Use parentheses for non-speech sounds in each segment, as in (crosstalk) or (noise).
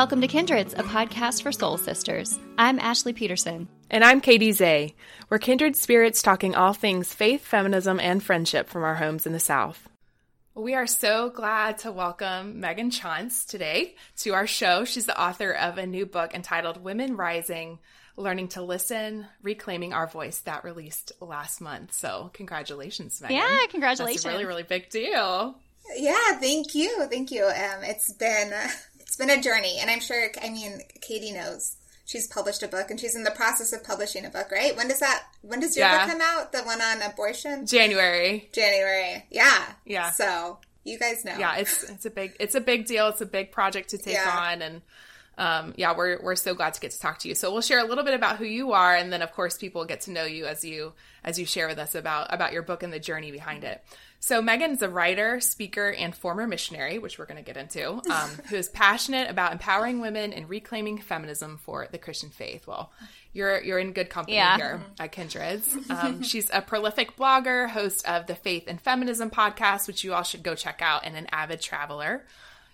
Welcome to Kindreds, a podcast for soul sisters. I'm Ashley Peterson. And I'm Katey Zeh. We're kindred spirits talking all things faith, feminism, and friendship from our homes in the South. We are so glad to welcome Meghan Tschanz today to our show. She's the author of a new book entitled Women Rising Learning to Listen, Reclaiming Our Voice, that released last month. So, congratulations, Meghan. Yeah, congratulations. That's a really, really big deal. Yeah, thank you. Thank you. Um, it's been it's been a journey, and I'm sure. I mean, Katey knows she's published a book, and she's in the process of publishing a book. Right? When does that? When does your Yeah. book come out? The one on abortion? January. January. Yeah. Yeah. So you guys know. yeah, it's it's a big it's a big deal. It's a big project to take Yeah. on, and um, yeah, we're we're so glad to get to talk to you. So we'll share a little bit about who you are, and then of course people get to know you as you as you share with us about about your book and the journey behind it. So Meghan's a writer, speaker, and former missionary, which we're going to get into, um, (laughs) who is passionate about empowering women and reclaiming feminism for the Christian faith. Well, you're you're in good company Yeah. here at Kindreds. (laughs) Um, she's a prolific blogger, host of the Faith and Feminism podcast, which you all should go check out, and an avid traveler.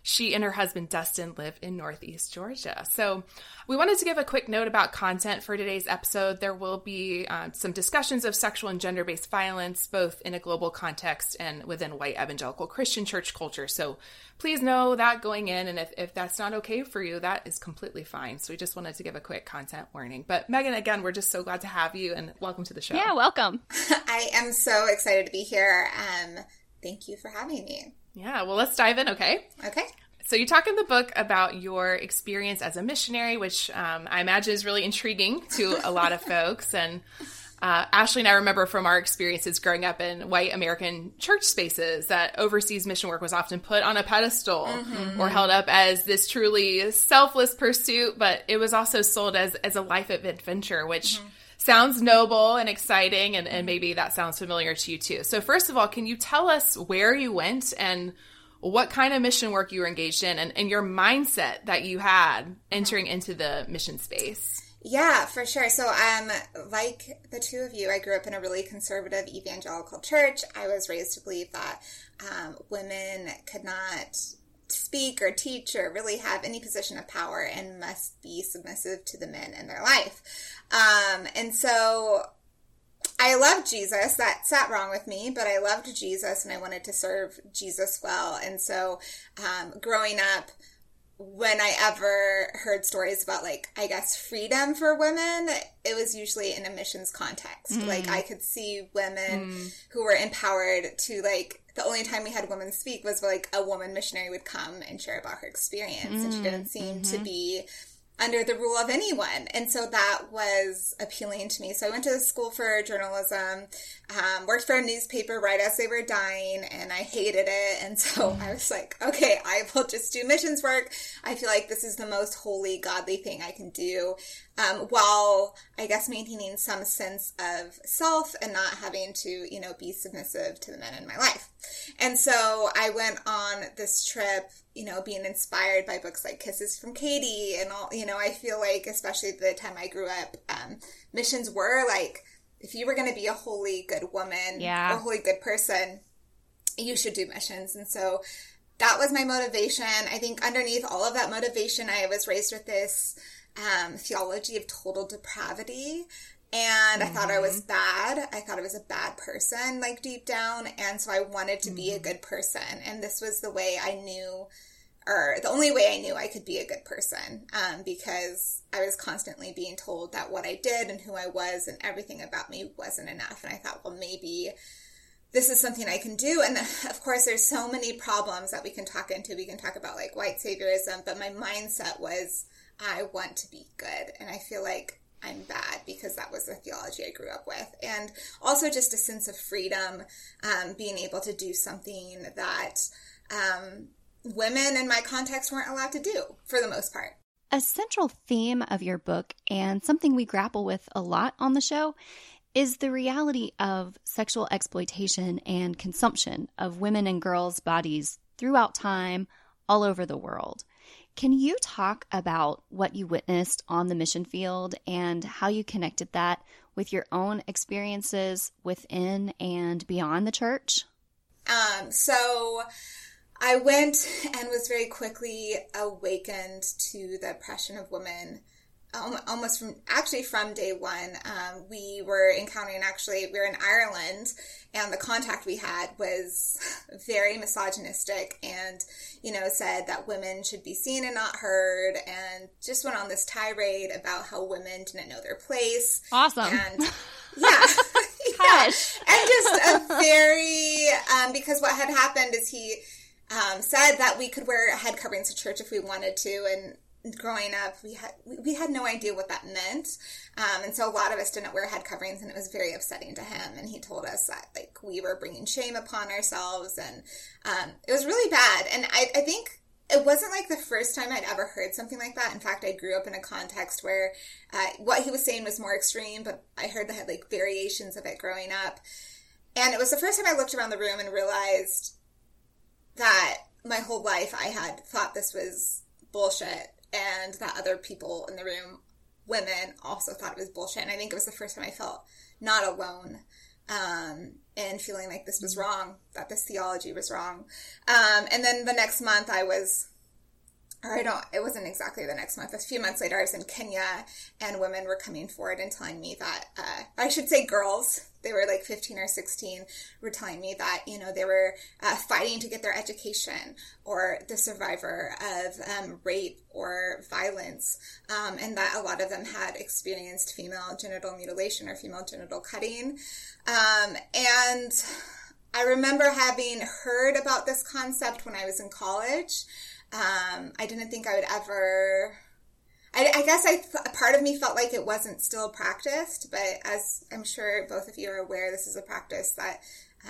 She and her husband Dustin live in Northeast Georgia. So, we wanted to give a quick note about content for today's episode. There will be um, some discussions of sexual and gender based violence, both in a global context and within white evangelical Christian church culture. So, please know that going in. And if, if that's not okay for you, that is completely fine. So, we just wanted to give a quick content warning. But, Meghan, again, we're just so glad to have you and welcome to the show. Yeah, welcome. (laughs) I am so excited to be here. Um, thank you for having me. Yeah, well, let's dive in, okay? Okay. So you talk in the book about your experience as a missionary, which um, I imagine is really intriguing to a lot of (laughs) folks. And uh, Ashley and I remember from our experiences growing up in white American church spaces that overseas mission work was often put on a pedestal or held up as this truly selfless pursuit, but it was also sold as as a life of adventure, which sounds noble and exciting, and, and maybe that sounds familiar to you too. So first of all, can you tell us where you went and what kind of mission work you were engaged in and, and your mindset that you had entering into the mission space. Yeah, for sure. So, um, like the two of you, I grew up in a really conservative evangelical church. I was raised to believe that um, women could not speak or teach or really have any position of power and must be submissive to the men in their life. Um, and so I loved Jesus. That sat wrong with me, but I loved Jesus and I wanted to serve Jesus well. And so, um, growing up, when I ever heard stories about like I guess freedom for women, it was usually in a missions context. Mm. Like I could see women mm. who were empowered to like the only time we had women speak was like a woman missionary would come and share about her experience and she mm. didn't seem to mm-hmm. be under the rule of anyone. And so that was appealing to me. So I went to school for journalism, um, worked for a newspaper right as they were dying, and I hated it. And so I was like, okay, I will just do missions work. I feel like this is the most holy, godly thing I can do, um, while I guess maintaining some sense of self and not having to, you know, be submissive to the men in my life. And so I went on this trip you know, being inspired by books like Kisses from Katie and all, you know, I feel like, especially the time I grew up, um, missions were like, if you were going to be a holy good woman Yeah. a holy good person, you should do missions. And so that was my motivation. I think underneath all of that motivation, I was raised with this um, theology of total depravity. And I thought I was bad. I thought I was a bad person, like deep down. And so I wanted to be a good person. And this was the way I knew, or the only way I knew I could be a good person, um, because I was constantly being told that what I did and who I was and everything about me wasn't enough. And I thought, well, maybe this is something I can do. And (laughs) of course, there's so many problems that we can talk into. We can talk about like white saviorism, but my mindset was, I want to be good. And I feel like I'm bad because that was the theology I grew up with. And also just a sense of freedom, um, being able to do something that um, women in my context weren't allowed to do for the most part. A central theme of your book, and something we grapple with a lot on the show, is the reality of sexual exploitation and consumption of women and girls' bodies throughout time, all over the world. Can you talk about what you witnessed on the mission field and how you connected that with your own experiences within and beyond the church? Um, so I went and was very quickly awakened to the oppression of women almost from actually from day one um, we were encountering actually we were in ireland and the contact we had was (laughs) very misogynistic and you know said that women should be seen and not heard and just went on this tirade about how women didn't know their place. Awesome. And (laughs) yeah. (laughs) Yeah. and just a very um, because what had happened is he um, said that we could wear head coverings to church if we wanted to and growing up, we had we had no idea what that meant, um, and so a lot of us didn't wear head coverings, and it was very upsetting to him. And he told us that like we were bringing shame upon ourselves, and um, it was really bad. And I, I think it wasn't like the first time I'd ever heard something like that. In fact, I grew up in a context where uh, what he was saying was more extreme, but I heard that like variations of it growing up. And it was the first time I looked around the room and realized that my whole life I had thought this was bullshit and that other people in the room, women, also thought it was bullshit. And I think it was the first time I felt not alone um, and feeling like this was wrong, that this theology was wrong. Um, and then the next month I was or I don't, it wasn't exactly the next month. A few months later, I was in Kenya and women were coming forward and telling me that, uh, I should say girls, they were like 15 or 16, were telling me that, you know, they were uh, fighting to get their education or the survivor of um, rape or violence, um, and that a lot of them had experienced female genital mutilation or female genital cutting. Um, and I remember having heard about this concept when I was in college. Um, I didn't think I would ever. I, I guess I part of me felt like it wasn't still practiced, but as I'm sure both of you are aware, this is a practice that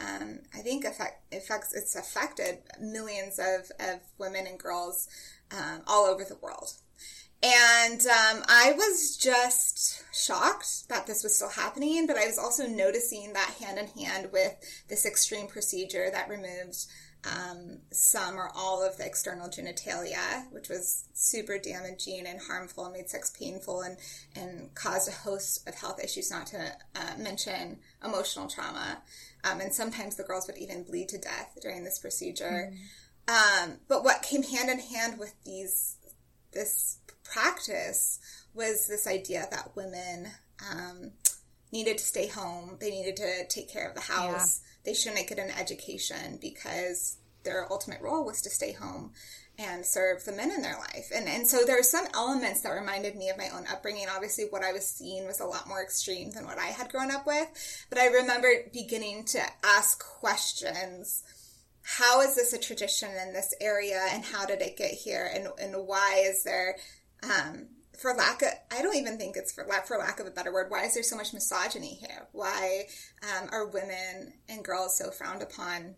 um, I think affect, affects it's affected millions of, of women and girls um, all over the world. And um, I was just shocked that this was still happening, but I was also noticing that hand in hand with this extreme procedure that removes um, some or all of the external genitalia, which was super damaging and harmful and made sex painful and, and caused a host of health issues, not to uh, mention emotional trauma. Um, and sometimes the girls would even bleed to death during this procedure. Mm. Um, but what came hand in hand with these this practice was this idea that women um, needed to stay home. They needed to take care of the house. Yeah they shouldn't get an education because their ultimate role was to stay home and serve the men in their life. And and so there are some elements that reminded me of my own upbringing. Obviously what I was seeing was a lot more extreme than what I had grown up with. But I remember beginning to ask questions. How is this a tradition in this area and how did it get here? And and why is there um, for lack of, I don't even think it's for lack, for lack of a better word, why is there so much misogyny here? Why um, are women and girls so frowned upon?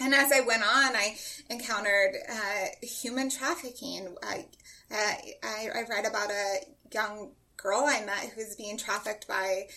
And as I went on, I encountered uh, human trafficking. I, uh, I, I read about a young girl I met who was being trafficked by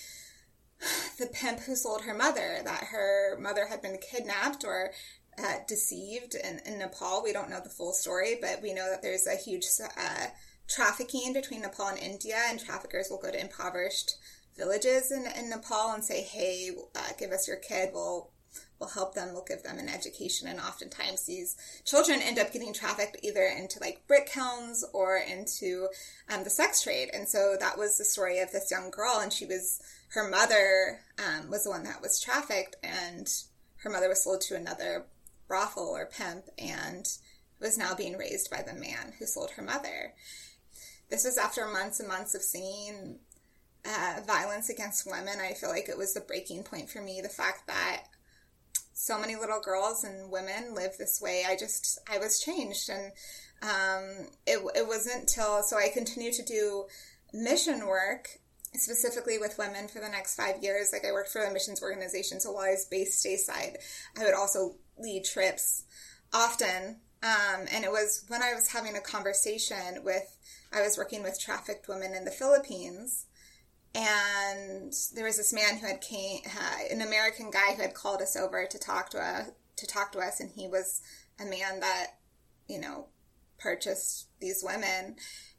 the pimp who sold her mother, that her mother had been kidnapped or uh, deceived in, in, Nepal. We don't know the full story, but we know that there's a huge uh, trafficking between Nepal and India, and traffickers will go to impoverished villages in, in Nepal and say, "Hey, uh, give us your kid. We'll we'll help them. We'll give them an education." And oftentimes, these children end up getting trafficked either into like brick kilns or into um, the sex trade. And so that was the story of this young girl, and she was her mother um, was the one that was trafficked, and her mother was sold to another brothel or pimp, and was now being raised by the man who sold her mother. This was after months and months of seeing uh, violence against women. I feel like it was the breaking point for me. The fact that so many little girls and women live this way. I just, I was changed. And um, it, it wasn't until, so I continued to do mission work specifically with women for the next five years. Like I worked for a missions organization. So while I was based stateside, I would also lead trips often. Um, and it was when I was having a conversation with I was working with trafficked women in the Philippines, and there was this man who had came, uh, an American guy who had called us over to talk to us, to talk to us, and he was a man that, you know, purchased these women.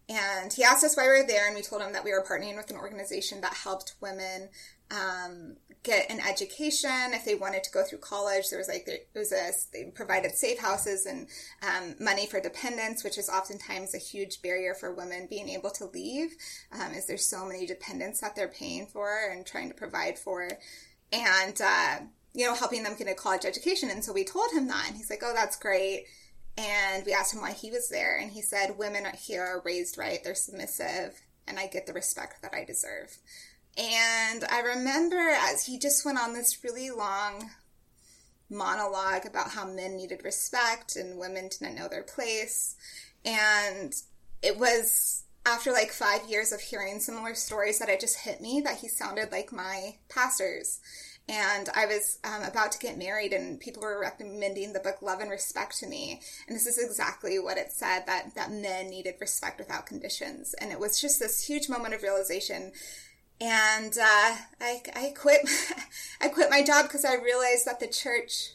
And he asked us why we were there, and we told him that we were partnering with an organization that helped women um, get an education if they wanted to go through college. There was like there was a they provided safe houses and um, money for dependents, which is oftentimes a huge barrier for women being able to leave, um, as there's so many dependents that they're paying for and trying to provide for, and uh, you know helping them get a college education. And so we told him that, and he's like, "Oh, that's great." And we asked him why he was there, and he said, "Women here are raised right; they're submissive, and I get the respect that I deserve." And I remember as he just went on this really long monologue about how men needed respect and women didn't know their place. And it was after like five years of hearing similar stories that it just hit me that he sounded like my pastors. And I was um, about to get married, and people were recommending the book Love and Respect to me. And this is exactly what it said that, that men needed respect without conditions. And it was just this huge moment of realization and uh, I, I quit (laughs) I quit my job because I realized that the church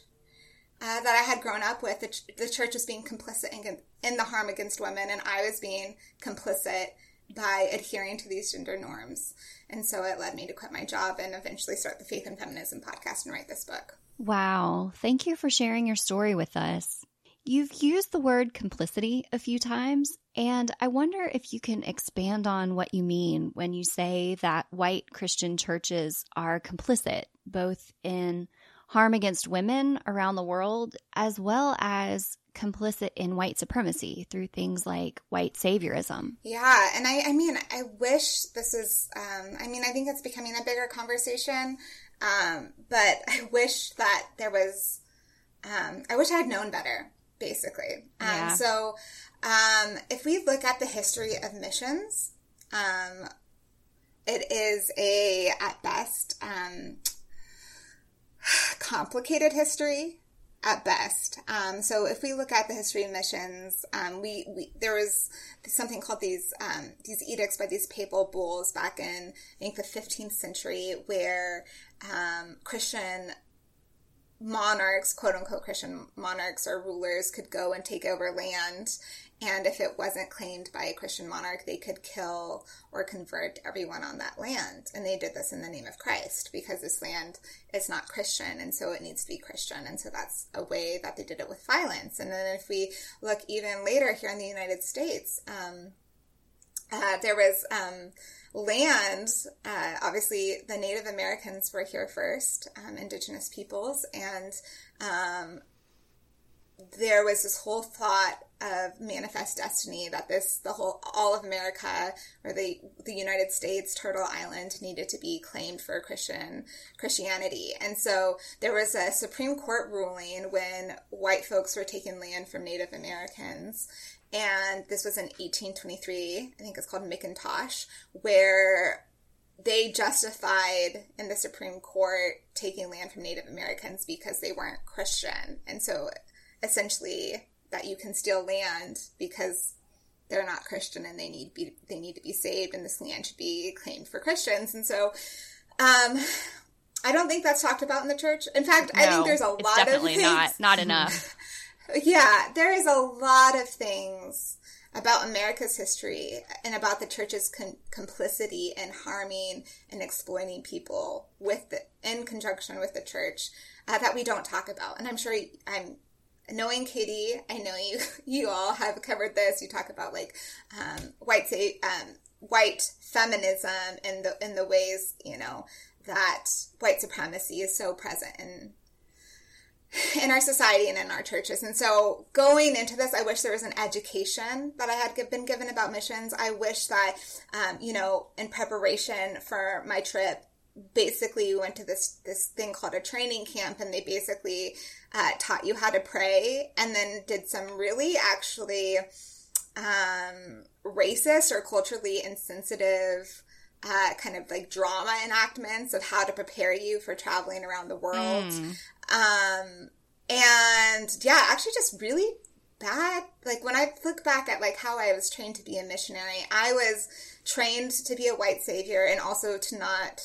uh, that I had grown up with the, the church was being complicit in, in the harm against women, and I was being complicit by adhering to these gender norms. And so it led me to quit my job and eventually start the Faith and Feminism podcast and write this book. Wow. Thank you for sharing your story with us. You've used the word complicity a few times, and I wonder if you can expand on what you mean when you say that white Christian churches are complicit, both in harm against women around the world, as well as complicit in white supremacy through things like white saviorism. Yeah, and I, I mean, I wish this was, um, I mean, I think it's becoming a bigger conversation, um, but I wish that there was, um, I wish I had known better basically. Um, yeah. So, um, if we look at the history of missions, um, it is a, at best, um, (sighs) complicated history at best. Um, so if we look at the history of missions, um, we, we, there was something called these um, these edicts by these papal bulls back in I think the 15th century, where um, Christian monarchs, quote unquote Christian monarchs or rulers, could go and take over land. And if it wasn't claimed by a Christian monarch, they could kill or convert everyone on that land. And they did this in the name of Christ because this land is not Christian and so it needs to be Christian. And so that's a way that they did it with violence. And then if we look even later here in the United States, um, uh, there was um, land, uh, obviously the Native Americans were here first, um, indigenous peoples, and um, there was this whole thought of manifest destiny that this the whole all of America or the the United States Turtle Island needed to be claimed for Christian Christianity. And so there was a Supreme Court ruling when white folks were taking land from Native Americans and this was in 1823. I think it's called McIntosh, where they justified in the Supreme Court taking land from Native Americans because they weren't Christian. And so essentially that you can steal land because they're not Christian and they need be they need to be saved and this land should be claimed for Christians. And so um I don't think that's talked about in the church. In fact, no, I think there's a lot definitely of things. not not enough. (laughs) Yeah, there is a lot of things about America's history and about the church's con- complicity in harming and exploiting people with the, in conjunction with the church uh, that we don't talk about. And I'm sure I'm knowing Katey, I know you (laughs) you all have covered this. You talk about like um, white um, white feminism and the in the ways you know that white supremacy is so present in in our society and in our churches. And so going into this, I wish there was an education that I had been given about missions. I wish that, um, you know, in preparation for my trip, basically we went to this, this thing called a training camp and they basically uh, taught you how to pray and then did some really actually um, racist or culturally insensitive uh, kind of like drama enactments of how to prepare you for traveling around the world. Mm. Um, and yeah, actually just really bad. Like when I look back at like how I was trained to be a missionary, I was trained to be a white savior and also to not,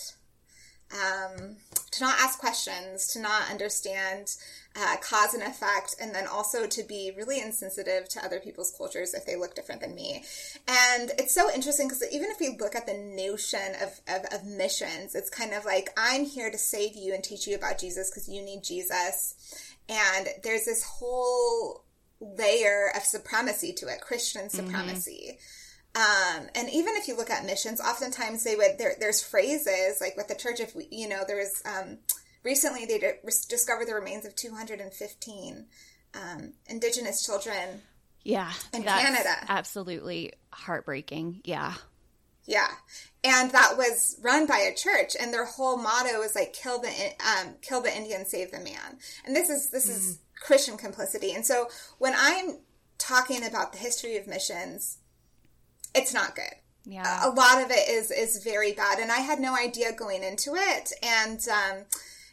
um, to not ask questions, to not understand uh, cause and effect, and then also to be really insensitive to other people's cultures if they look different than me. And it's so interesting because even if we look at the notion of, of, of missions, it's kind of like, I'm here to save you and teach you about Jesus because you need Jesus. And there's this whole layer of supremacy to it, Christian mm-hmm. supremacy. Mm-hmm. Um, and even if you look at missions, oftentimes they would there, there's phrases like with the church. If we, you know, there was um, recently they discovered the remains of 215 um, indigenous children. Yeah, in Canada, absolutely heartbreaking. Yeah, yeah, and that was run by a church, and their whole motto is like "kill the um, kill the Indian, save the man." And this is this mm. is Christian complicity. And so when I'm talking about the history of missions, it's not good. Yeah. A lot of it is is very bad, and I had no idea going into it, and um,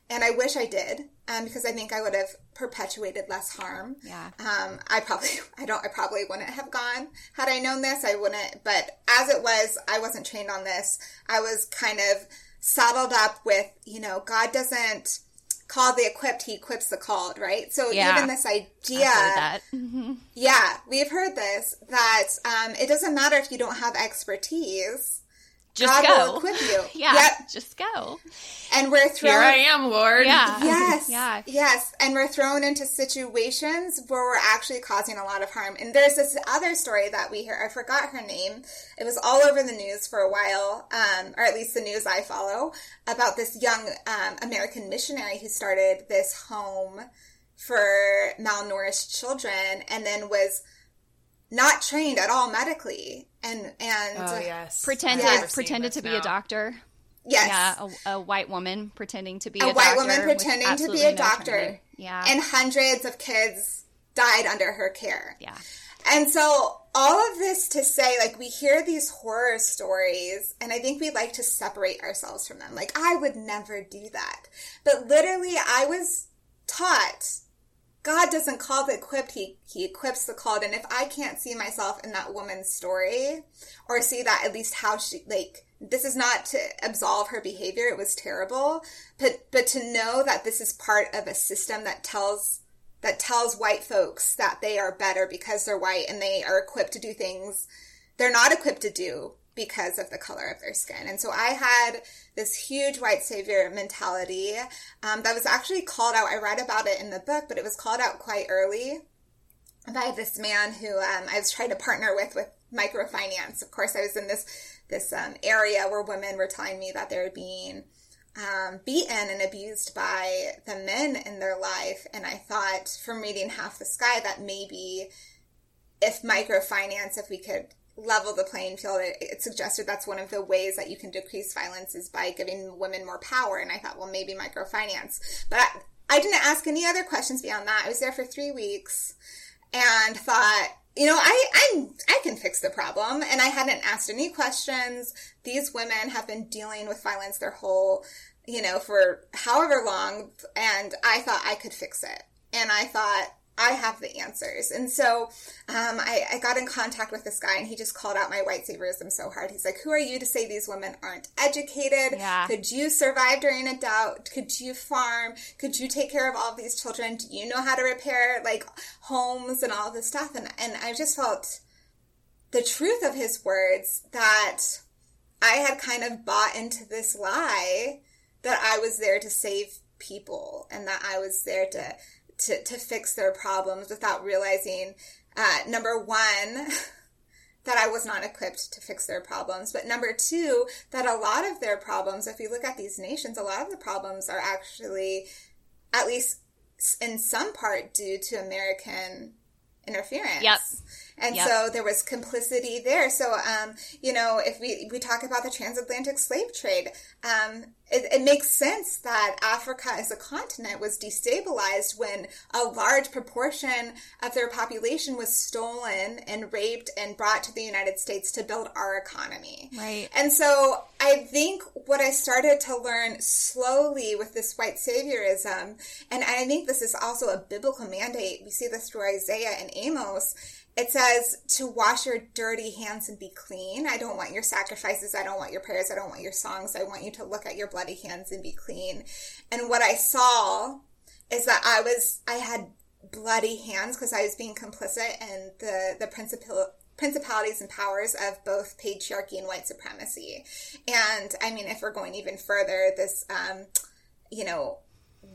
and I wish I did, um, because I think I would have perpetuated less harm. Yeah. Um, I probably, (laughs) I don't, I probably wouldn't have gone had I known this. I wouldn't, but as it was, I wasn't trained on this. I was kind of saddled up with, you know, God doesn't call the equipped, he equips the called, right? So yeah. even this idea, mm-hmm. (laughs) yeah, we've heard this that um, it doesn't matter if you don't have expertise just God go. will equip you. (laughs) yeah, yep. just go. And we're thrown. Here I am, Lord. Yeah. (laughs) Yes. yeah. Yes. And we're thrown into situations where we're actually causing a lot of harm. And there's this other story that we hear. I forgot her name. It was all over the news for a while, um, or at least the news I follow, about this young um, American missionary who started this home for malnourished children, and then was not trained at all medically and and oh, yes. pretended yes. pretended to be now. a doctor. Yes. Yeah, a, a, white woman pretending to be a, a white woman pretending to be a doctor. No yeah. And hundreds of kids died under her care. Yeah. And so all of this to say like we hear these horror stories and I think we like to separate ourselves from them. Like I would never do that. But literally I was taught God doesn't call the equipped, he, he equips the called. And if I can't see myself in that woman's story or see that at least how she, like, this is not to absolve her behavior. It was terrible. But, but to know that this is part of a system that tells, that tells white folks that they are better because they're white and they are equipped to do things they're not equipped to do because of the color of their skin. And so I had this huge white savior mentality um, that was actually called out. I read about it in the book, but it was called out quite early by this man who um, I was trying to partner with with microfinance. Of course, I was in this this um, area where women were telling me that they were being um, beaten and abused by the men in their life, and I thought from reading Half the Sky that maybe if microfinance, if we could level the playing field, it, it, suggested that's one of the ways that you can decrease violence is by giving women more power. And I thought, well, maybe microfinance. But I, I didn't ask any other questions beyond that. I was there for three weeks and thought, you know, I, I, I can fix the problem. And I hadn't asked any questions. These women have been dealing with violence their whole, you know, for however long. And I thought I could fix it. And I thought, I have the answers. And so um, I, I, got in contact with this guy and he just called out my white saviorism so hard. He's like, Who are you to say these women aren't educated? Yeah. Could you survive during a doubt? Could you farm? Could you take care of all of these children? Do you know how to repair like homes and all this stuff? And, and I just felt the truth of his words that I had kind of bought into this lie that I was there to save people and that I was there to to, to fix their problems without realizing, uh, number one, (laughs) that I was not equipped to fix their problems. But number two, that a lot of their problems, if you look at these nations, a lot of the problems are actually, at least in some part, due to American interference. Yep. And yep. so there was complicity there. So, um, you know, if we, we talk about the transatlantic slave trade, um, it, it, makes sense that Africa as a continent was destabilized when a large proportion of their population was stolen and raped and brought to the United States to build our economy. Right. And so I think what I started to learn slowly with this white saviorism, and I think this is also a biblical mandate, we see this through Isaiah and Amos, it says to wash your dirty hands and be clean. I don't want your sacrifices. I don't want your prayers. I don't want your songs. I want you to look at your bloody hands and be clean. And what I saw is that I was, I had bloody hands because I was being complicit in the, the principle, principalities and powers of both patriarchy and white supremacy. And I mean, if we're going even further, this, um, you know,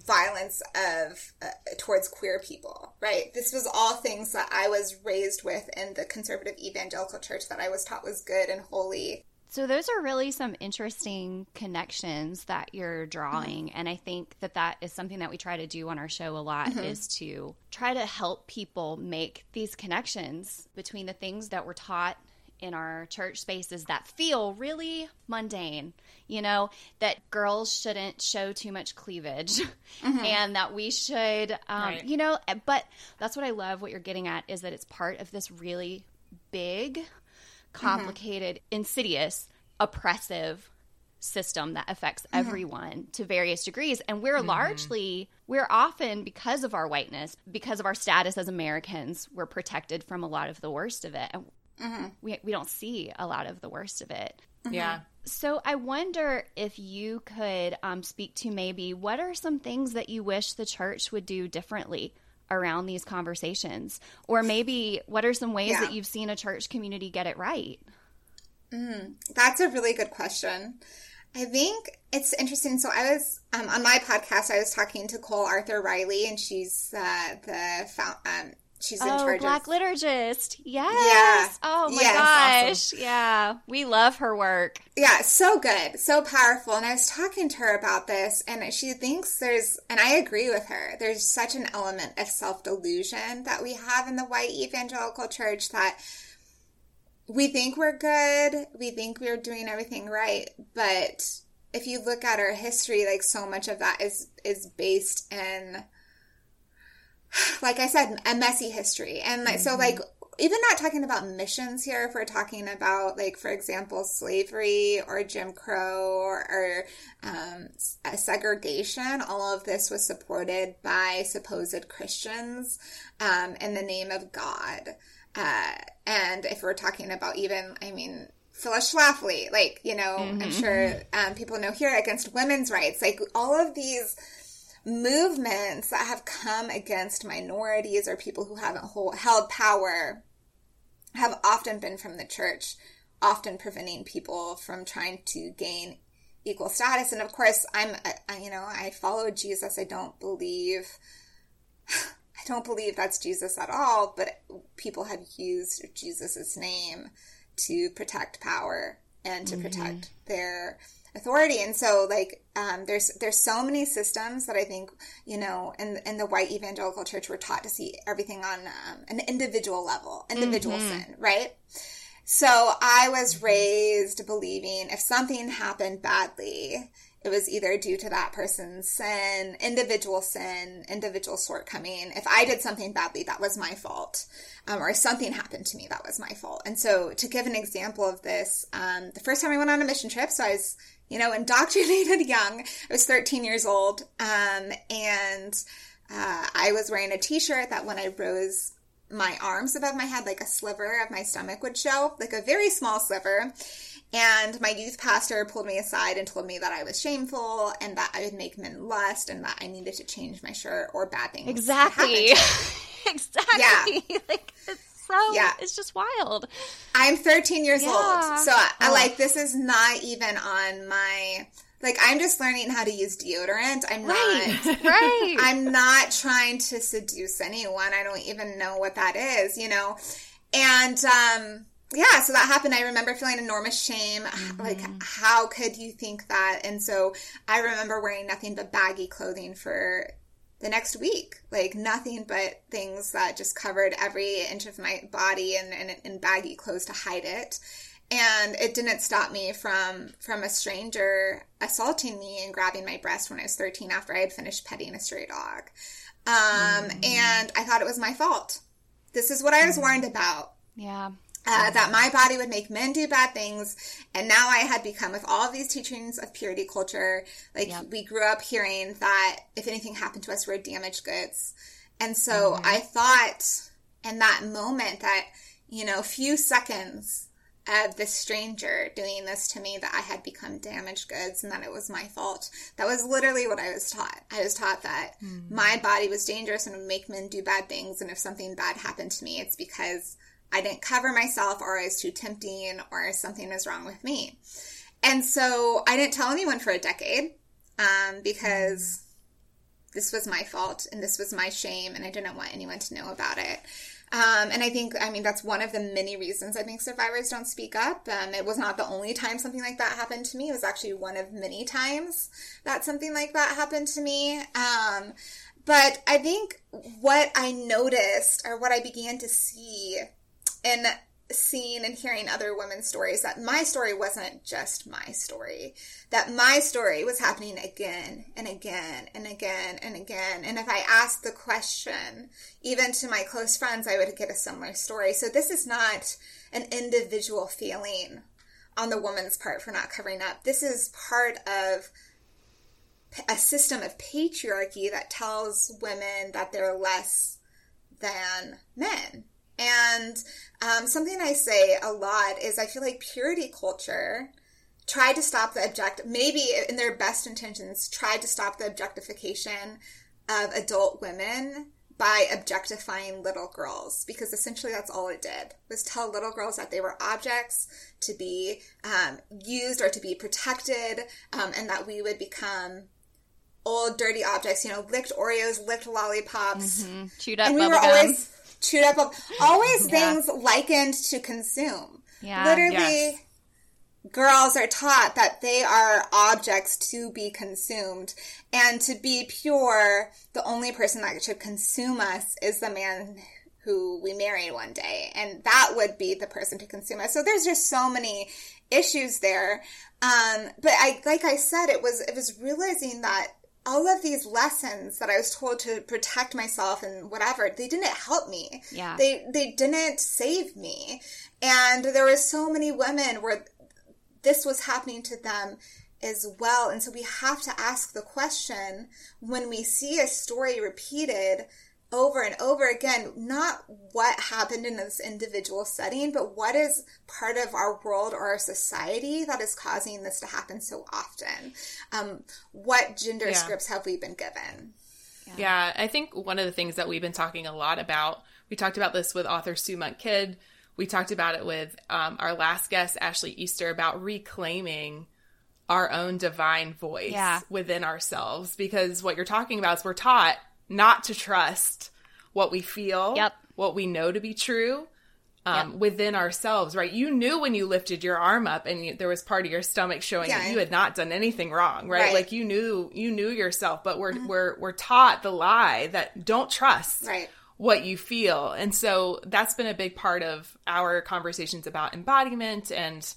violence of uh, towards queer people right this was all things that i was raised with in the conservative evangelical church that i was taught was good and holy so those are really some interesting connections that you're drawing mm-hmm. and i think that that is something that we try to do on our show a lot mm-hmm. is to try to help people make these connections between the things that we're taught in our church spaces that feel really mundane. You know, that girls shouldn't show too much cleavage (laughs) mm-hmm. and that we should, um, right. you know, eh, but that's what I love what you're getting at is that it's part of this really big, mm-hmm. complicated, mm-hmm. insidious, oppressive system that affects mm-hmm. everyone to various degrees and we're mm-hmm. largely we're often because of our whiteness because of our status as americans we're protected from a lot of the worst of it and Mm-hmm. We, we don't see a lot of the worst of it. Mm-hmm. Yeah. So I wonder if you could um, speak to maybe what are some things that you wish the church would do differently around these conversations? Or maybe what are some ways yeah. that you've seen a church community get it right? Mm, that's a really good question. I think it's interesting. So I was um, on my podcast. I was talking to Cole Arthur Riley, and she's uh, the um, she's in oh, charge Black of... liturgist. Yes. Yeah. Oh my yes, gosh. Awesome. Yeah. We love her work. Yeah, so good. So powerful. And I was talking to her about this and she thinks there's and I agree with her. There's such an element of self-delusion that we have in the white evangelical church that we think we're good, we think we're doing everything right, but if you look at our history, like so much of that is is based in (laughs) like I said, a messy history. And like, mm-hmm. so like, even not talking about missions here, if we're talking about, like, for example, slavery or Jim Crow or, or um, segregation, all of this was supported by supposed Christians um, in the name of God. Uh, and if we're talking about even, I mean, Phyllis Schlafly, like, you know, mm-hmm. I'm sure um, people know here against women's rights, like all of these movements that have come against minorities or people who haven't hold, held power have often been from the church, often preventing people from trying to gain equal status. And of course, I'm, I, you know, I follow Jesus. I don't believe, (sighs) I don't believe that's Jesus at all, but people have used Jesus's name to protect power and to mm-hmm. protect their authority and so like um, there's there's so many systems that i think you know in, in the white evangelical church we're taught to see everything on um, an individual level individual mm-hmm. sin right so i was raised believing if something happened badly it was either due to that person's sin, individual sin, individual shortcoming. If I did something badly, that was my fault. Um, or something happened to me, that was my fault. And so to give an example of this, um, the first time I went on a mission trip, so I was you know, indoctrinated (laughs) young. I was 13 years old. Um, and uh, I was wearing a t shirt that when I rose my arms above my head, like a sliver of my stomach would show, like a very small sliver. And my youth pastor pulled me aside and told me that I was shameful and that I would make men lust and that I needed to change my shirt or bad things. Exactly. (laughs) exactly. Yeah. (laughs) like, so yeah. it's just wild. I'm 13 years yeah. old. So I, I oh. like this is not even on my like I'm just learning how to use deodorant. I'm right, not (laughs) right. I'm not trying to seduce anyone. I don't even know what that is, you know. And um yeah, so that happened. I remember feeling enormous shame. (sighs) Mm-hmm. Like, how could you think that? And so I remember wearing nothing but baggy clothing for the next week. Like nothing but things that just covered every inch of my body and, and, and baggy clothes to hide it. And it didn't stop me from from a stranger assaulting me and grabbing my breast when I was 13 after I had finished petting a stray dog. Um, mm. And I thought it was my fault. This is what I was mm. warned about. Yeah uh, that my body would make men do bad things. And now I had become, with all these teachings of purity culture, like yep. we grew up hearing that if anything happened to us, we're damaged goods. And so mm-hmm. I thought in that moment, that, you know, few seconds of this stranger doing this to me that I had become damaged goods and that it was my fault. That was literally what I was taught. I was taught that mm-hmm. my body was dangerous and would make men do bad things. And if something bad happened to me, it's because I didn't cover myself or I was too tempting or something was wrong with me. And so I didn't tell anyone for a decade um, because this was my fault and this was my shame and I didn't want anyone to know about it. Um, and I think, I mean, that's one of the many reasons I think survivors don't speak up. Um, it was not the only time something like that happened to me. It was actually one of many times that something like that happened to me. Um, but I think what I noticed or what I began to see in seeing and hearing other women's stories that my story wasn't just my story, that my story was happening again and again and again and again. And if I asked the question, even to my close friends, I would get a similar story. So this is not an individual feeling on the woman's part for not covering up. This is part of a system of patriarchy that tells women that they're less than men and um, something I say a lot is I feel like purity culture tried to stop the object, maybe in their best intentions, tried to stop the objectification of adult women by objectifying little girls because essentially that's all it did was tell little girls that they were objects to be um, used or to be protected um, and that we would become old dirty objects you know licked oreos licked lollipops mm-hmm. chewed up and we were gum. always chewed up. Always yeah. things likened to consume. Yeah. Literally, yes. girls are taught that they are objects to be consumed. And to be pure, the only person that should consume us is the man who we marry one day. And that would be the person to consume us. So there's just so many issues there. Um, but I, like I said, it was, it was realizing that all of these lessons that I was told to protect myself and whatever, they didn't help me. Yeah. They they didn't save me. And there were so many women where this was happening to them as well. And so we have to ask the question when we see a story repeated, over and over again, not what happened in this individual setting, but what is part of our world or our society that is causing this to happen so often. Um, what gender yeah. scripts have we been given? Yeah. yeah, I think one of the things that we've been talking a lot about, we talked about this with author Sue Monk Kidd. We talked about it with um, our last guest, Ashley Easter, about reclaiming our own divine voice yeah. within ourselves. Because what you're talking about is we're taught not to trust what we feel, yep. what we know to be true um, yep. within ourselves, right? You knew when you lifted your arm up and you, there was part of your stomach showing yeah. that you had not done anything wrong, right? right? Like you knew you knew yourself, but we're mm-hmm. we're we're taught the lie that don't trust right. what you feel, and so that's been a big part of our conversations about embodiment and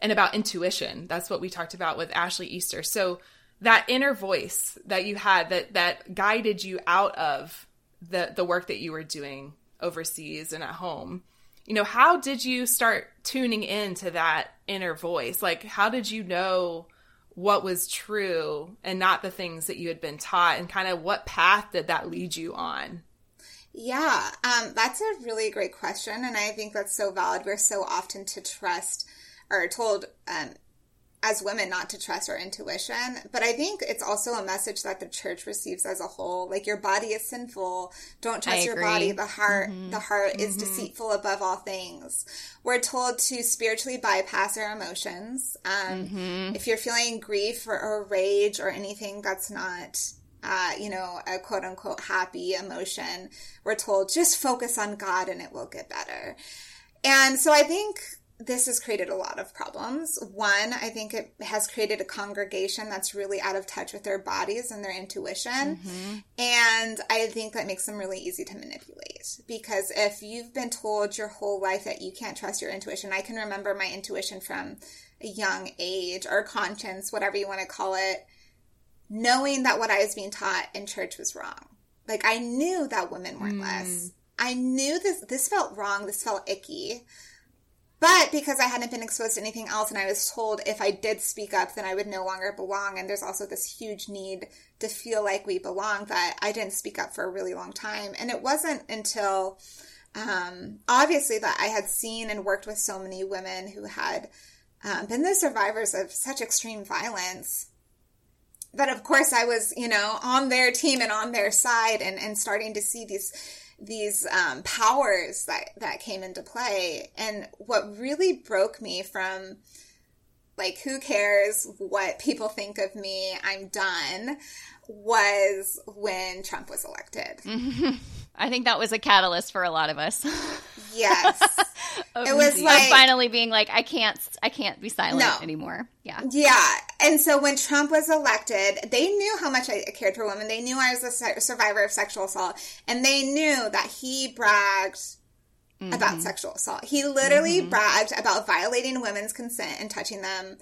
and about intuition. That's what we talked about with Ashley Easter. So that inner voice that you had that that guided you out of the the work that you were doing overseas and at home you know how did you start tuning into that inner voice? Like how did you know what was true and not the things that you had been taught and kind of what path did that lead you on? Yeah um, that's a really great question and i think that's so valid. We're so often to trust or told um, as women not to trust our intuition. But I think it's also a message that the church receives as a whole. Like your body is sinful. Don't trust your body. The heart, mm-hmm. the heart mm-hmm. is deceitful above all things. We're told to spiritually bypass our emotions. Um, mm-hmm. If you're feeling grief or, or rage or anything that's not uh, you know, a quote unquote happy emotion, we're told just focus on God and it will get better. And so I think this has created a lot of problems. One, I think it has created a congregation that's really out of touch with their bodies and their intuition. Mm-hmm. And I think that makes them really easy to manipulate. Because if you've been told your whole life that you can't trust your intuition, I can remember my intuition from a young age or conscience, whatever you want to call it, knowing that what I was being taught in church was wrong. Like I knew that women weren't mm. less. I knew this this felt wrong, this felt icky. But because I hadn't been exposed to anything else and I was told if I did speak up, then I would no longer belong. And there's also this huge need to feel like we belong that I didn't speak up for a really long time. And it wasn't until um, obviously that I had seen and worked with so many women who had um, been the survivors of such extreme violence that of course I was, you know, on their team and on their side and, and starting to see these these um, powers that that came into play. And what really broke me from like who cares what people think of me, I'm done, was when Trump was elected. (laughs) I think that was a catalyst for a lot of us. Yes. (laughs) it was like finally being like, I can't, I can't be silent no. anymore. Yeah. Yeah. And so when Trump was elected, they knew how much I cared for women. They knew I was a survivor of sexual assault, and they knew that he bragged mm-hmm. about sexual assault. He literally mm-hmm. bragged about violating women's consent and touching them,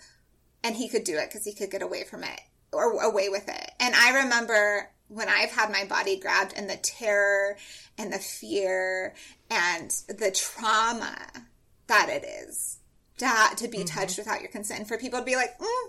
and he could do it because he could get away from it or away with it. And I remember when I've had my body grabbed and the terror and the fear and the trauma that it is to, to be mm-hmm. touched without your consent and for people to be like, mm,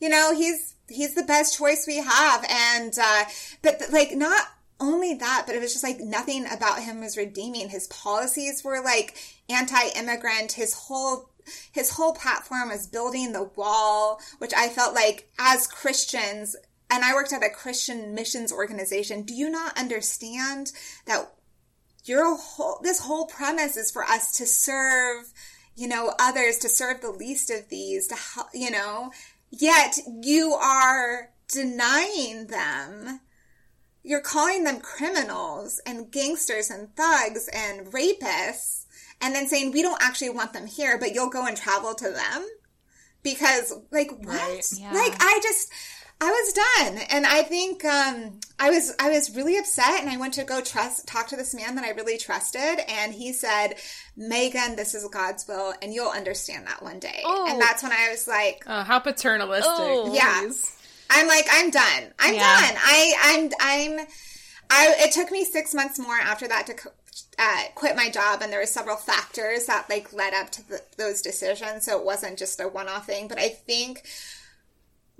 you know, he's, he's the best choice we have. And, uh, but like not only that, but it was just like nothing about him was redeeming. His policies were like anti-immigrant. His whole his whole platform was building the wall, which I felt like as Christians and I worked at a Christian missions organization. Do you not understand that your whole, this whole premise is for us to serve, you know, others, to serve the least of these, to help, you know, yet you are denying them. You're calling them criminals and gangsters and thugs and rapists and then saying we don't actually want them here, but you'll go and travel to them because like what? Right. Yeah. Like I just I was done, and I think um, I was I was really upset, and I went to go trust talk to this man that I really trusted, and he said, "Meghan, this is God's will, and you'll understand that one day." Oh. And that's when I was like, "Oh, how paternalistic!" Oh. Yeah, I'm like, I'm done. I'm yeah. done. I I'm I'm. I, it took me six months more after that to uh, quit my job, and there were several factors that like led up to the, those decisions. So it wasn't just a one-off thing. But I think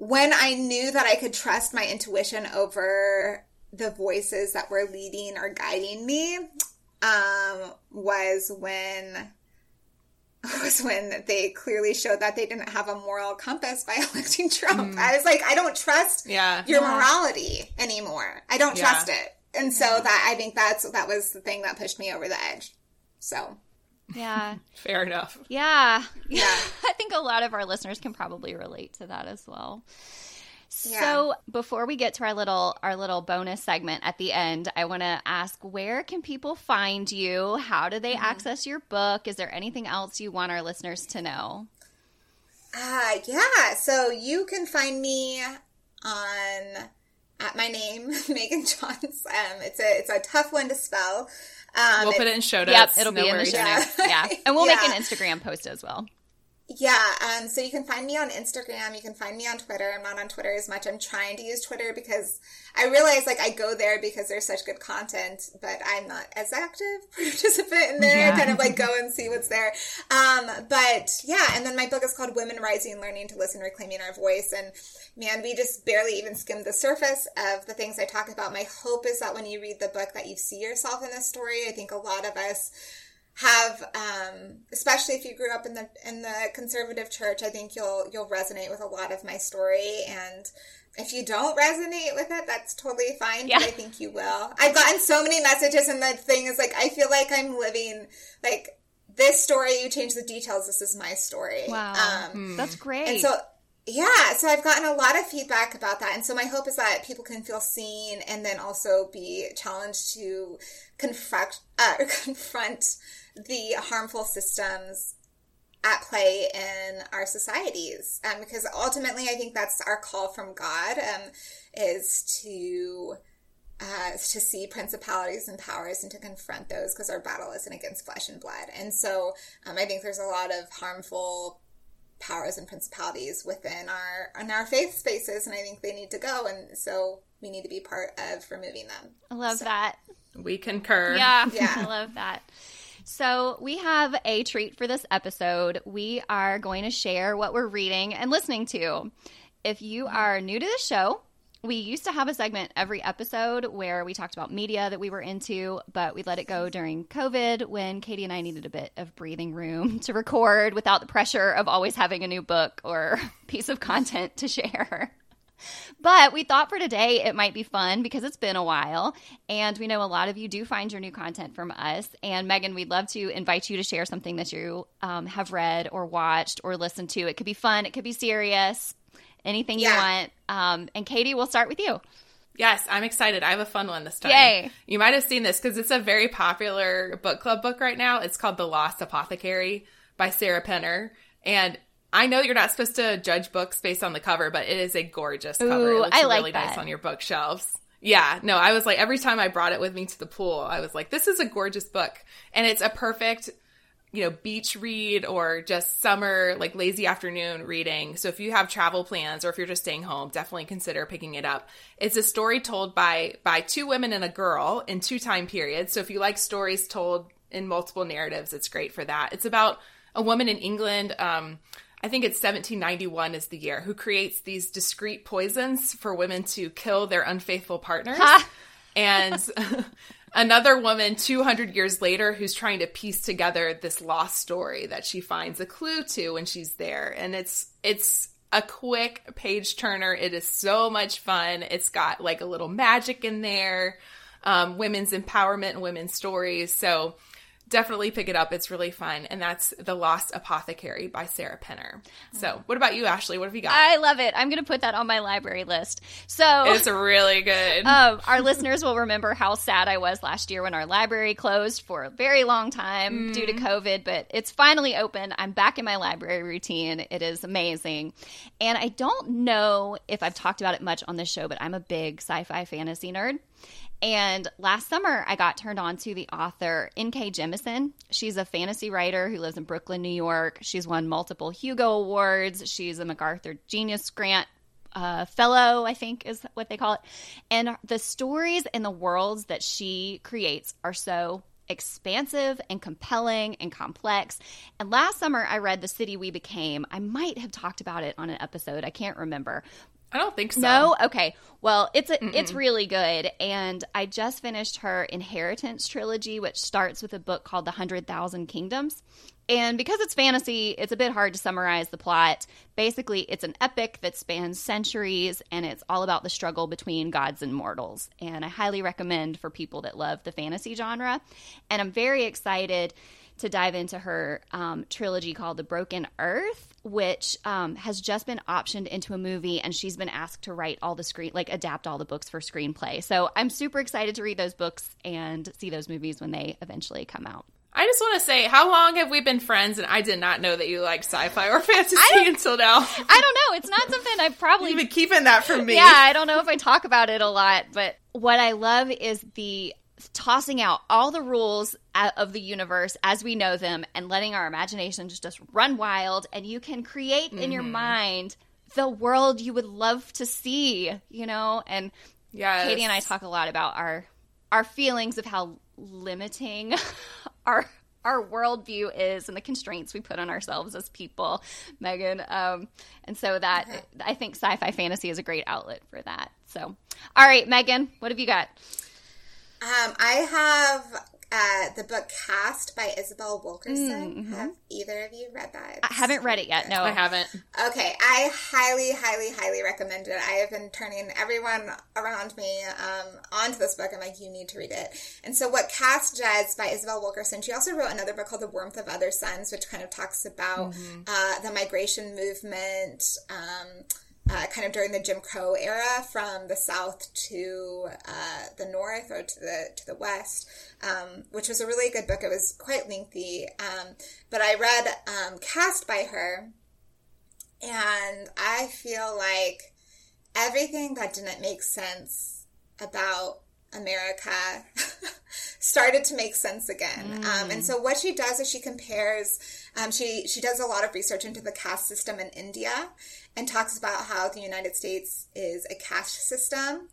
when I knew that I could trust my intuition over the voices that were leading or guiding me, um, was when (laughs) was when they clearly showed that they didn't have a moral compass by (laughs) electing Trump. Mm. I was like, I don't trust yeah. your yeah. morality anymore. I don't yeah. trust it. And so that I think that's that was the thing that pushed me over the edge. So yeah. (laughs) Fair enough. Yeah. Yeah. (laughs) I think a lot of our listeners can probably relate to that as well. Yeah. So before we get to our little our little bonus segment at the end, I want to ask where can people find you? How do they mm-hmm. access your book? Is there anything else you want our listeners to know? Uh yeah, so you can find me on at my name, (laughs) Meghan Tschanz. Um, it's a it's a tough one to spell. Um, we'll put it in show notes. Yep, it'll no be worries. in the show notes. Yeah, and we'll yeah. make an Instagram post as well. Yeah, um, so you can find me on Instagram. You can find me on Twitter. I'm not on Twitter as much. I'm trying to use Twitter because I realize like I go there because there's such good content, but I'm not as active (laughs) participant in there. Yeah. I kind of like go and see what's there. Um, but yeah, and then my book is called Women Rising, Learning to Listen, Reclaiming Our Voice. And man, we just barely even skimmed the surface of the things I talk about. My hope is that when you read the book that you see yourself in this story. I think a lot of us have um, especially if you grew up in the in the conservative church i think you'll you'll resonate with a lot of my story. And if you don't resonate with it that's totally fine yeah. but i think you will. I've gotten so many messages and the thing is like i feel like i'm living like this story you change the details this is my story. Wow. Um, that's great. and so yeah so i've gotten a lot of feedback about that. And so my hope is that people can feel seen and then also be challenged to confront uh, (laughs) confront the harmful systems at play in our societies. Um, because ultimately i think that's our call from god um, is to uh, to see principalities and powers and to confront those because our battle isn't against flesh and blood. And so um, i think there's a lot of harmful powers and principalities within our in our faith spaces and i think they need to go. And so we need to be part of removing them. I love so. that. We concur. Yeah. Yeah. (laughs) I love that so, we have a treat for this episode. We are going to share what we're reading and listening to. If you are new to the show, we used to have a segment every episode where we talked about media that we were into, but we let it go during COVID when Katey and I needed a bit of breathing room (laughs) to record without the pressure of always having a new book or (laughs) piece of content to share. But we thought for today it might be fun because it's been a while. And we know a lot of you do find your new content from us. And Meghan, we'd love to invite you to share something that you um, have read or watched or listened to. It could be fun, it could be serious, anything you Yeah. want. Um, and Katey, we'll start with you. Yes, I'm excited. I have a fun one this time. Yay. You might have seen this because it's a very popular book club book right now. It's called The Lost Apothecary by Sarah Penner. And I know you're not supposed to judge books based on the cover, but it is a gorgeous cover. Ooh, it looks I like really nice on your bookshelves. Yeah, no, I was like, every time I brought it with me to the pool, I was like, this is a gorgeous book. And it's a perfect you know, beach read or just summer, like lazy afternoon reading. So if you have travel plans or if you're just staying home, definitely consider picking it up. It's a story told by by two women and a girl in two time periods. So if you like stories told in multiple narratives, it's great for that. It's about a woman in England, um, I think it's 1791 is the year, who creates these discreet poisons for women to kill their unfaithful partners. Ha! and (laughs) another woman 200 years later who's trying to piece together this lost story that she finds a clue to when she's there and it's it's a quick page turner it is so much fun it's got like a little magic in there um, women's empowerment and women's stories so definitely pick it up it's really fun and that's the lost apothecary by sarah penner so what about you ashley what have you got I love it. I'm going to put that on my library list. So it's really good (laughs) um, our listeners will remember how sad I was last year when our library closed for a very long time due to COVID, but it's finally open. I'm back in my library routine. It is amazing. And I don't know if I've talked about it much on this show, but I'm a big sci fi fantasy nerd. And last summer, I got turned on to the author N.K. Jemisin. She's a fantasy writer who lives in Brooklyn, New York. She's won multiple Hugo Awards. She's a MacArthur Genius Grant uh, fellow, I think is what they call it. And the stories and the worlds that she creates are so expansive and compelling and complex. And last summer, I read The City We Became. I might have talked about it on an episode. I can't remember. I don't think so No, okay. Well, it's a, it's really good, and I just finished her Inheritance trilogy, which starts with a book called The Hundred Thousand Kingdoms. And because it's fantasy, it's a bit hard to summarize the plot. Basically, it's an epic that spans centuries, and it's all about the struggle between gods and mortals. And I highly recommend for people that love the fantasy genre. And I'm very excited to dive into her um, trilogy called The Broken Earth, which um, has just been optioned into a movie, and she's been asked to write all the screen, like adapt all the books for screenplay. So I'm super excited to read those books and see those movies when they eventually come out. I just want to say, how long have we been friends? And I did not know that you like sci-fi or (laughs) fantasy until now. I don't know. It's not something I've probably You've been keeping that from me. Yeah, I don't know if I talk about it a lot, but what I love is the tossing out all the rules of the universe as we know them and letting our imagination just run wild and you can create in your mind the world you would love to see, you know? And Yes. Katey and I talk a lot about our our feelings of how limiting (laughs) our our worldview is and the constraints we put on ourselves as people, Meghan. Um, and so that I think sci-fi fantasy is a great outlet for that. So, all right, Meghan, what have you got? Um, I have uh, the book Caste by Isabel Wilkerson. Have either of you read that? I haven't read it yet. No, I haven't. Okay, I highly, highly, highly recommend it. I have been turning everyone around me um, onto this book. I'm like, you need to read it. And so, what Caste does by Isabel Wilkerson, she also wrote another book called The Warmth of Other Suns, which kind of talks about uh, the migration movement. Um, uh, kind of during the Jim Crow era, from the South to uh, the North or to the to the West, um, which was a really good book. It was quite lengthy, um, but I read um, Caste by her, and I feel like everything that didn't make sense about America (laughs) started to make sense again. Um, and so what she does is she compares, um, she, she does a lot of research into the caste system in India and talks about how the United States is a caste system.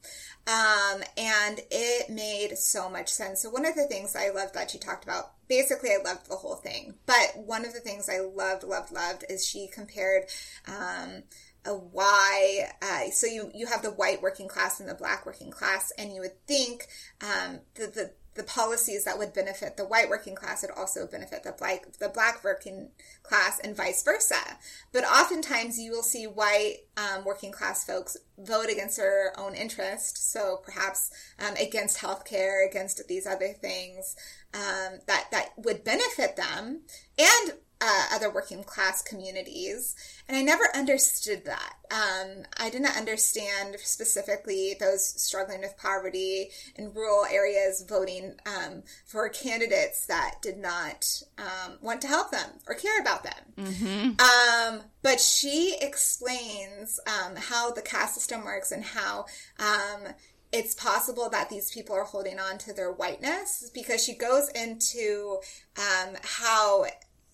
Um, and it made so much sense. So one of the things I loved that she talked about, basically I loved the whole thing, but one of the things I loved, loved, loved is she compared, um, a why uh, so you you have the white working class and the black working class and you would think um, the, the the policies that would benefit the white working class would also benefit the black the black working class and vice versa. But oftentimes you will see white um, working class folks vote against their own interest so perhaps um, against healthcare against these other things um, that that would benefit them. And uh, other working class communities. And I never understood that. Um, I didn't understand specifically those struggling with poverty in rural areas voting um, for candidates that did not um, want to help them or care about them. Mm-hmm. Um, but she explains um, how the caste system works and how um, it's possible that these people are holding on to their whiteness because she goes into um, how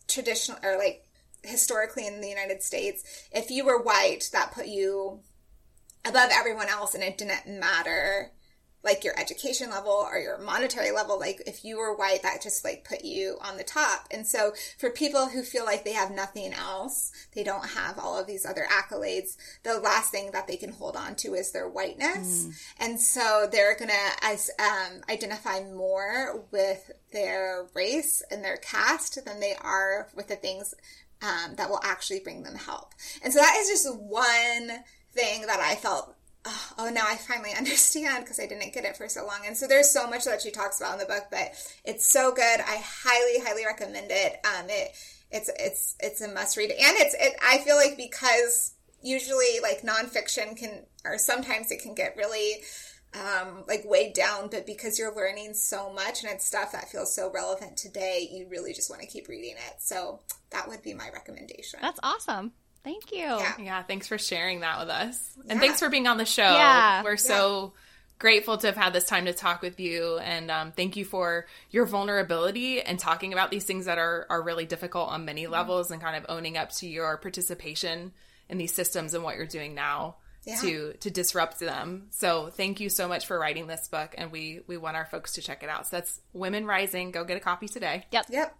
traditional or like historically in the United States, if you were white, that put you above everyone else and it didn't matter like your education level or your monetary level like if you were white that just like put you on the top. And so for people who feel like they have nothing else they don't have all of these other accolades the last thing that they can hold on to is their whiteness. Mm. and so they're gonna as um, identify more with their race and their caste than they are with the things um, that will actually bring them help. And so that is just one thing that i felt oh, now I finally (laughs) understand because I didn't get it for so long. And so there's so much that she talks about in the book, but it's so good. I highly, highly recommend it. Um, it it's it's it's a must read, and it's it. I feel like because usually like nonfiction can, or sometimes it can get really. Um, like weighed down, but because you're learning so much and it's stuff that feels so relevant today, you really just want to keep reading it. So that would be my recommendation. That's awesome. Thank you. Yeah. yeah, thanks for sharing that with us. And thanks for being on the show. Yeah. We're so grateful to have had this time to talk with you. And um, thank you for your vulnerability and talking about these things that are, are really difficult on many mm-hmm. levels and kind of owning up to your participation in these systems and what you're doing now. Yeah. to to disrupt them. So thank you so much for writing this book and we we want our folks to check it out. So that's Women Rising. Go get a copy today. Yep. Yep.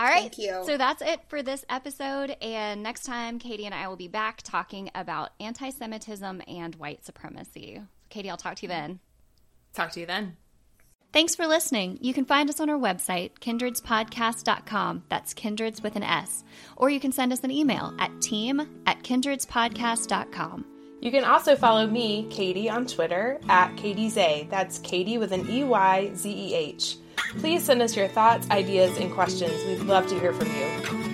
All right. Thank you. So that's it for this episode. And next time, Katey and I will be back talking about anti Semitism and white supremacy. Katey, I'll talk to you then. Talk to you then. Thanks for listening. You can find us on our website, kindredspodcast.com. That's kindreds with an S. Or you can send us an email at team at kindredspodcast.com. You can also follow me, Katey, on Twitter at Katey Zeh. That's Katey with an E Y Z E H. Please send us your thoughts, ideas, and questions. We'd love to hear from you.